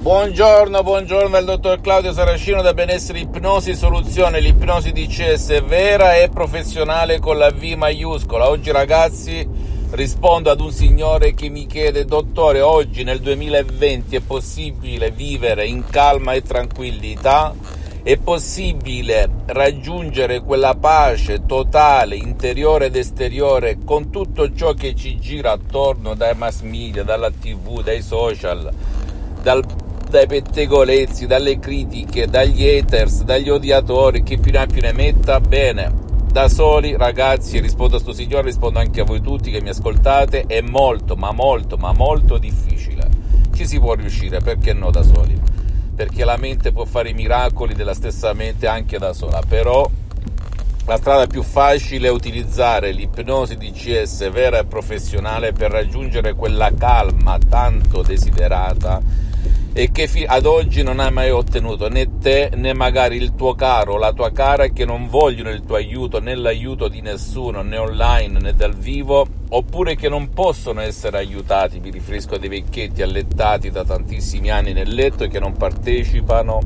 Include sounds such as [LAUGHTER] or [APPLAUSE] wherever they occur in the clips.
Buongiorno, buongiorno al dottor Claudio Saracino da Benessere Ipnosi Soluzione. L'ipnosi DCS è vera e professionale con la V maiuscola. Oggi ragazzi rispondo ad un signore che mi chiede, dottore, oggi nel 2020 è possibile vivere in calma e tranquillità? È possibile raggiungere quella pace totale, interiore ed esteriore, con tutto ciò che ci gira attorno dai mass media, dalla tv, dai social, dal dai pettegolezzi, dalle critiche, dagli haters, dagli odiatori, chi più ne ha più ne metta, bene, da soli ragazzi, rispondo a sto signore, rispondo anche a voi tutti che mi ascoltate, è molto, ma molto, ma molto difficile. Ci si può riuscire, perché no da soli? Perché la mente può fare i miracoli della stessa mente anche da sola, però la strada più facile è utilizzare l'ipnosi DCS vera e professionale per raggiungere quella calma tanto desiderata e che ad oggi non hai mai ottenuto né te né magari il tuo caro. La tua cara che non vogliono il tuo aiuto né l'aiuto di nessuno né online né dal vivo oppure che non possono essere aiutati, mi riferisco a dei vecchietti allettati da tantissimi anni nel letto e che non partecipano,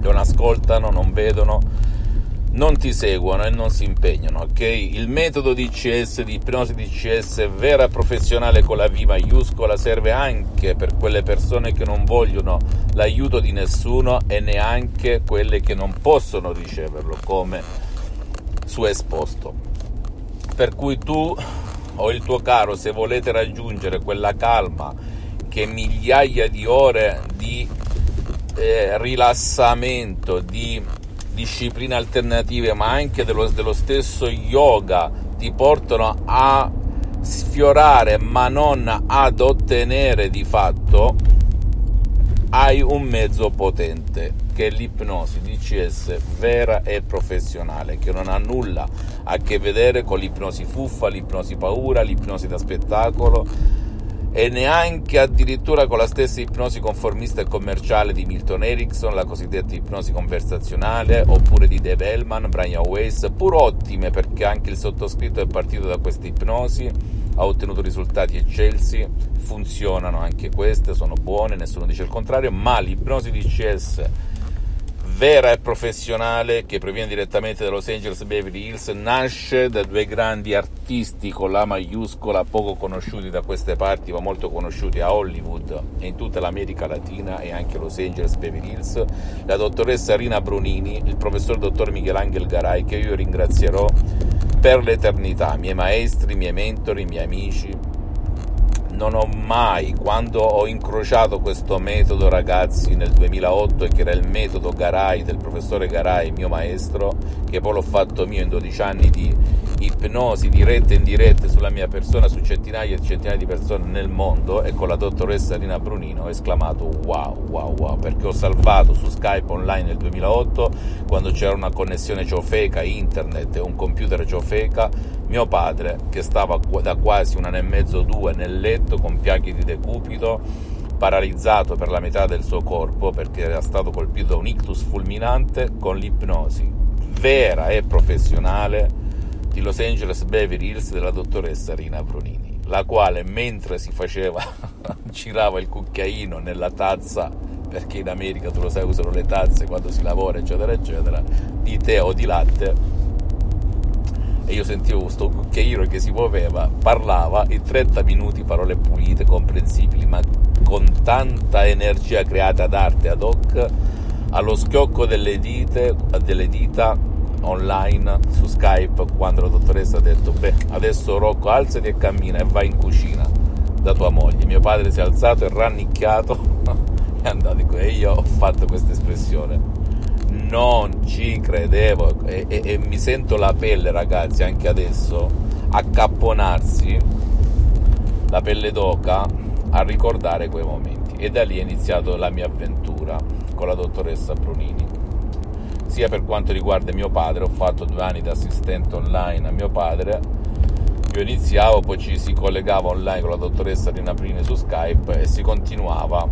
non ascoltano, non vedono non ti seguono e non si impegnano, ok? Il metodo DCS, di ipnosi DCS vera professionale con la V maiuscola serve anche per quelle persone che non vogliono l'aiuto di nessuno e neanche quelle che non possono riceverlo, come su esposto. Per cui tu o il tuo caro, se volete raggiungere quella calma che migliaia di ore di eh, rilassamento, di discipline alternative, ma anche dello, dello stesso yoga, ti portano a sfiorare, ma non ad ottenere di fatto, hai un mezzo potente che è l'ipnosi DCS vera e professionale, che non ha nulla a che vedere con l'ipnosi fuffa, l'ipnosi paura, l'ipnosi da spettacolo e neanche addirittura con la stessa ipnosi conformista e commerciale di Milton Erickson, la cosiddetta ipnosi conversazionale, oppure di Dave Hellman, Brian Weiss, pur ottime perché anche il sottoscritto è partito da questa ipnosi, ha ottenuto risultati eccelsi, funzionano anche queste, sono buone, nessuno dice il contrario, ma l'ipnosi di CS vera e professionale che proviene direttamente da Los Angeles Beverly Hills, nasce da due grandi artisti con la maiuscola, poco conosciuti da queste parti, ma molto conosciuti a Hollywood e in tutta l'America Latina e anche Los Angeles Beverly Hills, la dottoressa Rina Brunini, il professor dottor Michelangelo Garai, che io ringrazierò per l'eternità, miei maestri, miei mentori, miei amici, non ho mai, quando ho incrociato questo metodo ragazzi nel 2008, che era il metodo Garai del professore Garai, mio maestro, che poi l'ho fatto mio in 12 anni di ipnosi dirette e indirette sulla mia persona, su centinaia e centinaia di persone nel mondo e con la dottoressa Rina Brunino ho esclamato wow, wow, wow, perché ho salvato su Skype online nel 2008, quando c'era una connessione ciofeca, internet e un computer ciofeca, mio padre, che stava da quasi un anno e mezzo, due nel letto con piaghe di decupito, paralizzato per la metà del suo corpo perché era stato colpito da un ictus fulminante, con l'ipnosi vera e professionale di Los Angeles Beverly Hills della dottoressa Rina Brunini, la quale mentre si faceva, [LAUGHS] girava il cucchiaino nella tazza, perché in America tu lo sai usano le tazze quando si lavora eccetera eccetera, di tè o di latte, e io sentivo questo cucchiaino che si muoveva, parlava in 30 minuti parole pulite, comprensibili, ma con tanta energia creata ad arte ad hoc, allo schiocco delle, dite, delle dita online su Skype quando la dottoressa ha detto beh adesso Rocco alzati e cammina e vai in cucina da tua moglie. Mio padre si è alzato e rannicchiato [LAUGHS] è andato e io ho fatto questa espressione. Non ci credevo. E, e, e mi sento la pelle ragazzi anche adesso accapponarsi la pelle d'oca a ricordare quei momenti. E da lì è iniziata la mia avventura con la dottoressa Brunini. Sia per quanto riguarda mio padre, ho fatto due anni da assistente online a mio padre, io iniziavo, poi ci si collegava online con la dottoressa Rina Prini su Skype e si continuava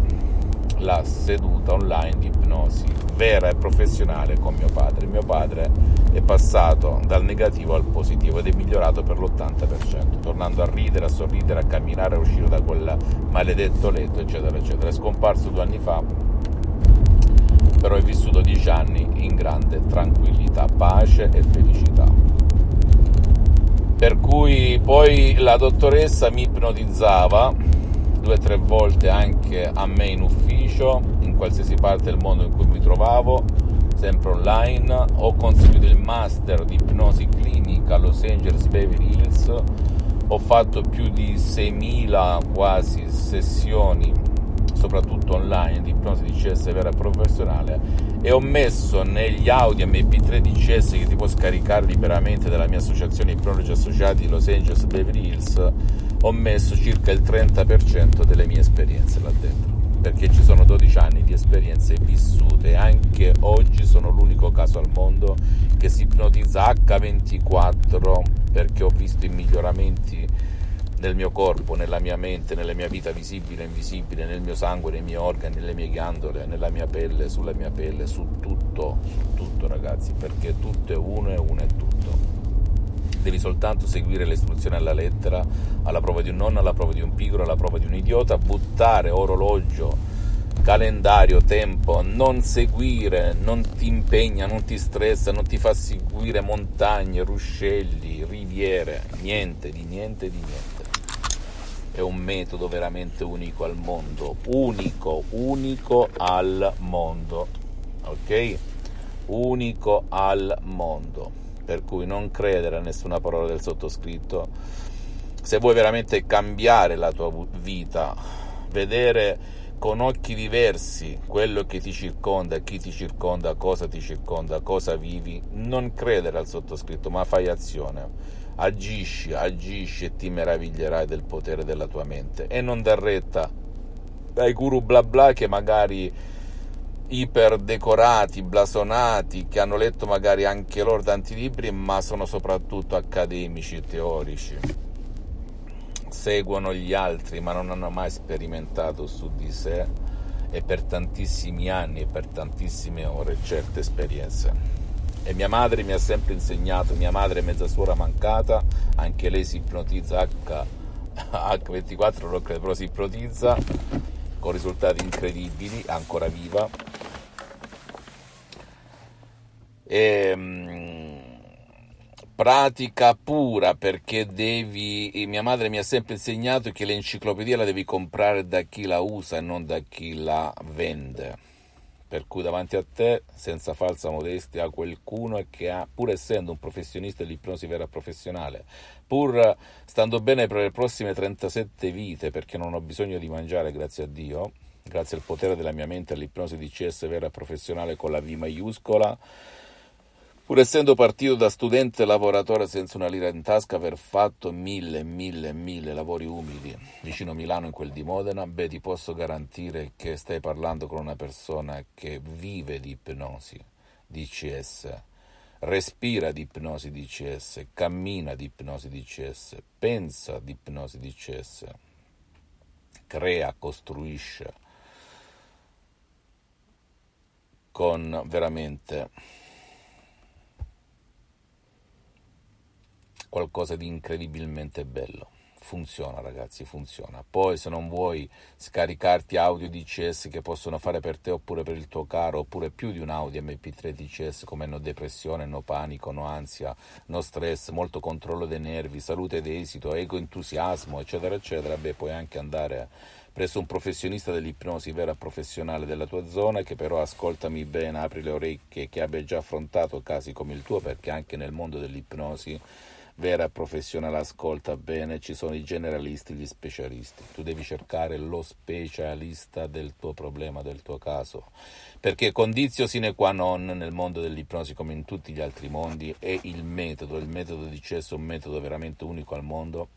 la seduta online di ipnosi vera e professionale con mio padre. Mio padre è passato dal negativo al positivo ed è migliorato per l'80%, tornando a ridere, a sorridere, a camminare, a uscire da quel maledetto letto, eccetera, eccetera. È scomparso due anni fa, però è vissuto dieci anni in grande tranquillità, pace e felicità. Per cui poi la dottoressa mi ipnotizzava due o tre volte anche a me in ufficio, in qualsiasi parte del mondo in cui mi trovavo, sempre online. Ho conseguito il master di ipnosi clinica a Los Angeles Beverly Hills. Ho fatto più di 6.000 quasi sessioni, soprattutto online, di ipnosi di CS vera e professionale e ho messo negli audio MP3 di CS che ti puoi scaricare liberamente dalla mia associazione Ipnologi Associati Los Angeles Beverly Hills ho messo circa il 30% delle mie esperienze là dentro perché ci sono 12 anni di esperienze vissute. Anche oggi sono l'unico caso al mondo che si ipnotizza H24 perché ho visto i miglioramenti nel mio corpo, nella mia mente, nella mia vita visibile e invisibile, nel mio sangue, nei miei organi, nelle mie ghiandole, nella mia pelle, sulla mia pelle, su tutto, su tutto ragazzi, perché tutto è uno e uno è tutto devi soltanto seguire le istruzioni alla lettera, alla prova di un nonno, alla prova di un pigro, alla prova di un idiota, buttare orologio, calendario, tempo, non seguire, non ti impegna, non ti stressa, non ti fa seguire montagne, ruscelli, riviere, niente di niente di niente. È un metodo veramente unico al mondo, unico, unico al mondo, ok? Unico al mondo per cui non credere a nessuna parola del sottoscritto. Se vuoi veramente cambiare la tua vita, vedere con occhi diversi quello che ti circonda, chi ti circonda, cosa ti circonda, cosa vivi, non credere al sottoscritto, ma fai azione. Agisci, agisci e ti meraviglierai del potere della tua mente e non dar retta ai guru bla bla che magari iperdecorati, blasonati, che hanno letto magari anche loro tanti libri, ma sono soprattutto accademici, teorici. Seguono gli altri, ma non hanno mai sperimentato su di sé e per tantissimi anni e per tantissime ore certe esperienze. E mia madre mi ha sempre insegnato, mia madre è mezza suora mancata, anche lei si ipnotizza H, H24, non credo, però si ipnotizza con risultati incredibili, ancora viva. Ehm, pratica pura perché devi mia madre mi ha sempre insegnato che l'enciclopedia la devi comprare da chi la usa e non da chi la vende per cui davanti a te senza falsa modestia qualcuno che ha pur essendo un professionista dell'ipnosi vera professionale pur stando bene per le prossime 37 vite perché non ho bisogno di mangiare grazie a Dio grazie al potere della mia mente all'ipnosi di CS vera professionale con la V maiuscola Pur essendo partito da studente lavoratore senza una lira in tasca, aver fatto mille, mille, mille lavori umili vicino Milano in quel di Modena, beh, ti posso garantire che stai parlando con una persona che vive di ipnosi, di CS, respira di ipnosi di CS, cammina di ipnosi di CS, pensa di ipnosi di CS, crea, costruisce con veramente qualcosa di incredibilmente bello. Funziona ragazzi, funziona. Poi se non vuoi scaricarti audio DCS che possono fare per te oppure per il tuo caro, oppure più di un audio MP3 DCS come no depressione, no panico, no ansia, no stress, molto controllo dei nervi, salute ed esito, ego entusiasmo, eccetera, eccetera, beh puoi anche andare presso un professionista dell'ipnosi vera professionale della tua zona che però ascoltami bene, apri le orecchie, che abbia già affrontato casi come il tuo perché anche nel mondo dell'ipnosi vera professionale ascolta bene, ci sono i generalisti, gli specialisti. Tu devi cercare lo specialista del tuo problema, del tuo caso, perché condizio sine qua non nel mondo dell'ipnosi come in tutti gli altri mondi è il metodo, il metodo di cesso è un metodo veramente unico al mondo.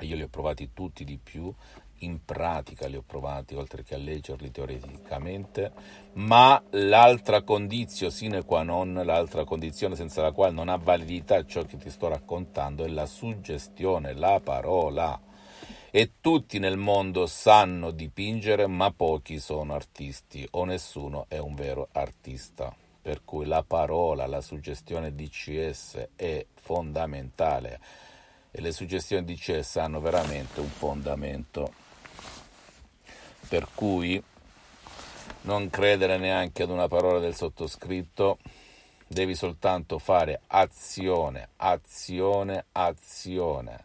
Io li ho provati tutti di più, in pratica li ho provati oltre che a leggerli teoreticamente, ma l'altra condizione sine qua non, l'altra condizione senza la quale non ha validità ciò che ti sto raccontando è la suggestione, la parola. E tutti nel mondo sanno dipingere, ma pochi sono artisti o nessuno è un vero artista. Per cui la parola, la suggestione DCS è fondamentale e le suggestioni DCS hanno veramente un fondamento per cui non credere neanche ad una parola del sottoscritto, devi soltanto fare azione, azione, azione.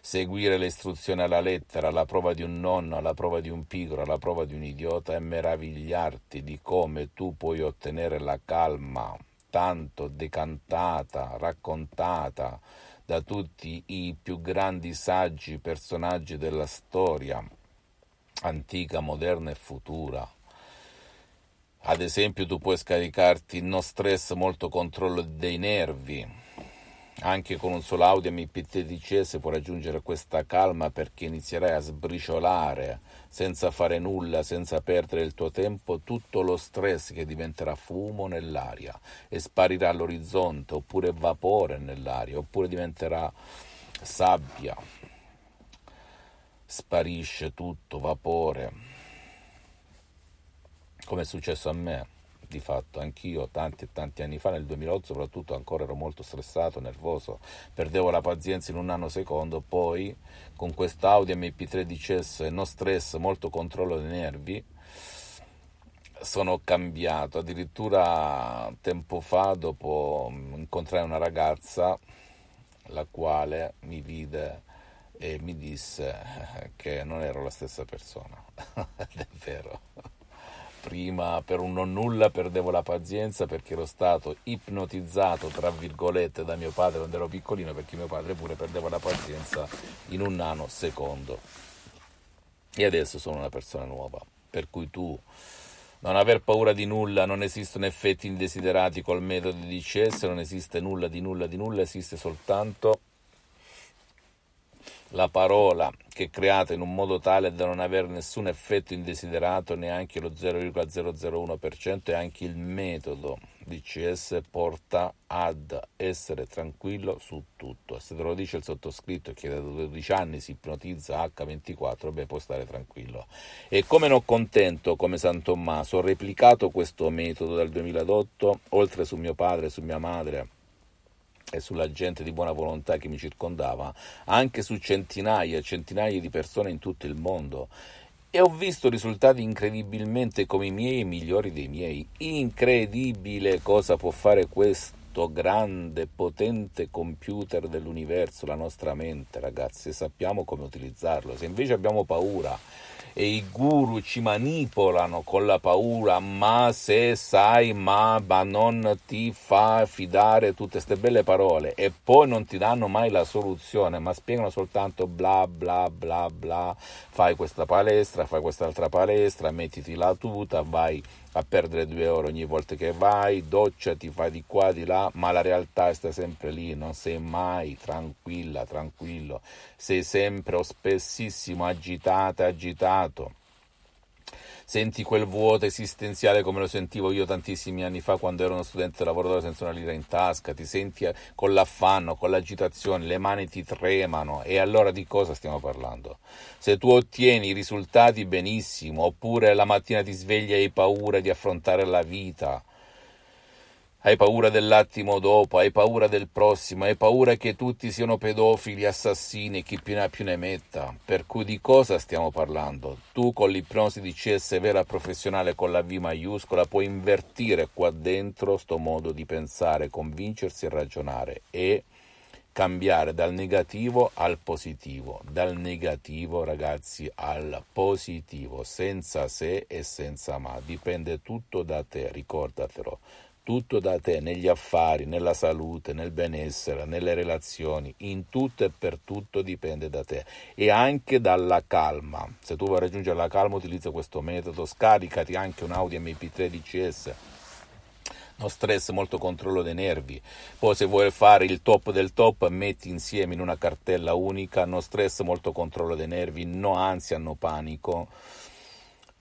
Seguire le istruzioni alla lettera, alla prova di un nonno, alla prova di un pigro, alla prova di un idiota e meravigliarti di come tu puoi ottenere la calma, tanto decantata, raccontata da tutti i più grandi saggi personaggi della storia antica, moderna e futura. Ad esempio tu puoi scaricarti no stress, molto controllo dei nervi. Anche con un solo audio MP13S puoi raggiungere questa calma perché inizierai a sbriciolare senza fare nulla, senza perdere il tuo tempo, tutto lo stress che diventerà fumo nell'aria e sparirà all'orizzonte, oppure vapore nell'aria, oppure diventerà sabbia sparisce tutto, vapore, come è successo a me, di fatto, anch'io tanti e tanti anni fa, nel 2008 soprattutto, ancora ero molto stressato, nervoso, perdevo la pazienza in un nanosecondo, poi con quest'audio MP13S, no stress, molto controllo dei nervi, sono cambiato, addirittura tempo fa, dopo incontrai una ragazza, la quale mi vide e mi disse [LAUGHS] che non ero la stessa persona. Ed [LAUGHS] è vero. Prima per un non nulla perdevo la pazienza perché ero stato ipnotizzato, tra virgolette, da mio padre quando ero piccolino, perché mio padre pure perdeva la pazienza in un nanosecondo. E adesso sono una persona nuova, per cui tu non aver paura di nulla, non esistono effetti indesiderati col metodo di DCS, non esiste nulla di nulla di nulla, esiste soltanto la parola che è creata in un modo tale da non avere nessun effetto indesiderato, neanche lo 0,001% e anche il metodo DCS porta ad essere tranquillo su tutto. Se te lo dice il sottoscritto che da 12 anni si ipnotizza H24, beh, puoi stare tranquillo. E come non contento, come San Tommaso, ho replicato questo metodo dal 2008, oltre su mio padre e su mia madre e sulla gente di buona volontà che mi circondava, anche su centinaia e centinaia di persone in tutto il mondo. E ho visto risultati incredibilmente come i miei e migliori dei miei. Incredibile cosa può fare questo grande, potente computer dell'universo, la nostra mente, ragazzi, se sappiamo come utilizzarlo. Se invece abbiamo paura e i guru ci manipolano con la paura, ma se sai, ma, ma non ti fa fidare tutte queste belle parole. E poi non ti danno mai la soluzione, ma spiegano soltanto bla bla bla bla, fai questa palestra, fai quest'altra palestra, mettiti la tuta, vai a perdere due ore ogni volta che vai, doccia, ti fai di qua, di là, ma la realtà sta sempre lì, non sei mai tranquilla, tranquillo, sei sempre o spessissimo agitata, agitato senti quel vuoto esistenziale come lo sentivo io tantissimi anni fa quando ero uno studente lavoratore senza una lira in tasca, ti senti eh, con l'affanno, con l'agitazione, le mani ti tremano. E allora di cosa stiamo parlando? Se tu ottieni i risultati benissimo, oppure la mattina ti svegli e hai paura di affrontare la vita, hai paura dell'attimo dopo, hai paura del prossimo, hai paura che tutti siano pedofili, assassini, chi più ne ha più ne metta. Per cui di cosa stiamo parlando? Tu con l'ipnosi di CS vera professionale con la V maiuscola puoi invertire qua dentro sto modo di pensare, convincersi e ragionare e cambiare dal negativo al positivo, dal negativo ragazzi al positivo, senza se e senza ma, dipende tutto da te, ricordatelo tutto da te, negli affari, nella salute, nel benessere, nelle relazioni, in tutto e per tutto dipende da te. E anche dalla calma. Se tu vuoi raggiungere la calma utilizza questo metodo, scaricati anche un Audi MP13S No stress, molto controllo dei nervi. Poi se vuoi fare il top del top, metti insieme in una cartella unica. No stress, molto controllo dei nervi, no ansia, no panico,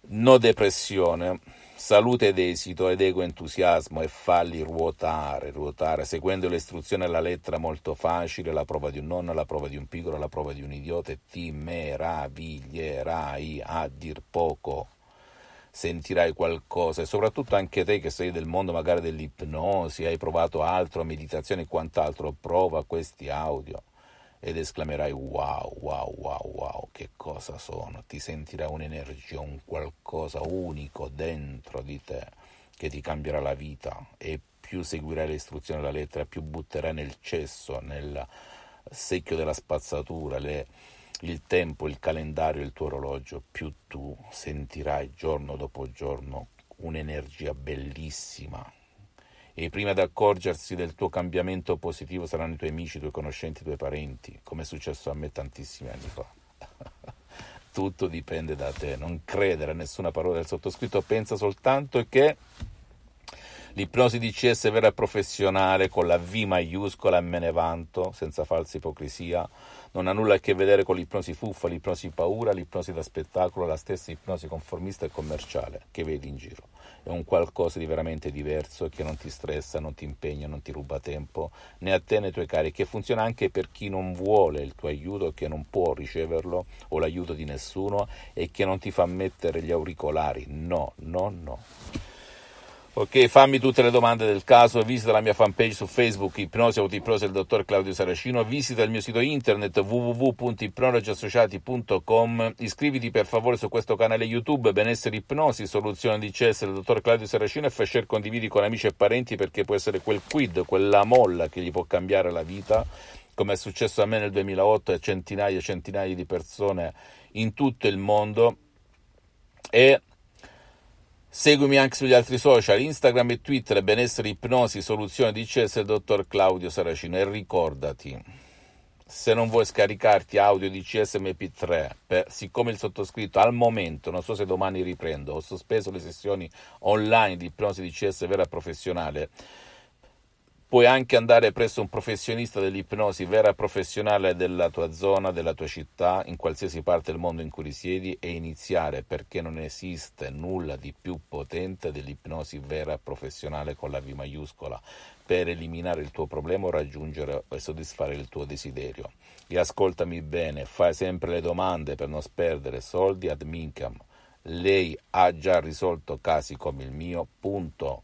no depressione, salute ed esito ed ego entusiasmo e falli ruotare, ruotare, seguendo le istruzioni alla lettera molto facile, la prova di un nonno, la prova di un piccolo, la prova di un idiota e ti meraviglierai a dir poco. Sentirai qualcosa e soprattutto anche te che sei del mondo magari dell'ipnosi, hai provato altro, meditazione e quant'altro, prova questi audio ed esclamerai wow, wow, wow, wow, che cosa sono, ti sentirai un'energia, un qualcosa unico dentro di te che ti cambierà la vita e più seguirai le istruzioni della lettera, più butterai nel cesso, nel secchio della spazzatura, le il tempo, il calendario, il tuo orologio, più tu sentirai giorno dopo giorno un'energia bellissima. E prima di accorgersi del tuo cambiamento positivo saranno i tuoi amici, i tuoi conoscenti, i tuoi parenti, come è successo a me tantissimi anni fa. [LAUGHS] Tutto dipende da te, non credere a nessuna parola del sottoscritto, pensa soltanto che L'ipnosi DCS vera e professionale con la V maiuscola e me ne vanto, senza falsa ipocrisia, non ha nulla a che vedere con l'ipnosi fuffa, l'ipnosi paura, l'ipnosi da spettacolo, la stessa ipnosi conformista e commerciale che vedi in giro. È un qualcosa di veramente diverso che non ti stressa, non ti impegna, non ti ruba tempo, né a te né ai tuoi cari, che funziona anche per chi non vuole il tuo aiuto, che non può riceverlo o l'aiuto di nessuno e che non ti fa mettere gli auricolari. No, no, no. Ok, fammi tutte le domande del caso, visita la mia fanpage su Facebook, Ipnosi Autoipnosi del dottor Claudio Saracino, visita il mio sito internet www.ipnologiassociati.com, iscriviti per favore su questo canale YouTube Benessere Ipnosi, soluzione di CS del dottor Claudio Saracino e fai share condividi con amici e parenti perché può essere quel quid, quella molla che gli può cambiare la vita, come è successo a me nel 2008 e centinaia e centinaia di persone in tutto il mondo. E Seguimi anche sugli altri social, Instagram e Twitter, benessere, ipnosi, soluzione di CS il dottor Claudio Saracino. E ricordati, se non vuoi scaricarti audio di CSMP3, per, siccome il sottoscritto al momento, non so se domani riprendo, ho sospeso le sessioni online di ipnosi di CS vera professionale, Puoi anche andare presso un professionista dell'ipnosi vera e professionale della tua zona, della tua città, in qualsiasi parte del mondo in cui risiedi e iniziare perché non esiste nulla di più potente dell'ipnosi vera e professionale con la V maiuscola per eliminare il tuo problema o raggiungere e soddisfare il tuo desiderio. E ascoltami bene, fai sempre le domande per non sperdere soldi ad Mincam. Lei ha già risolto casi come il mio, punto.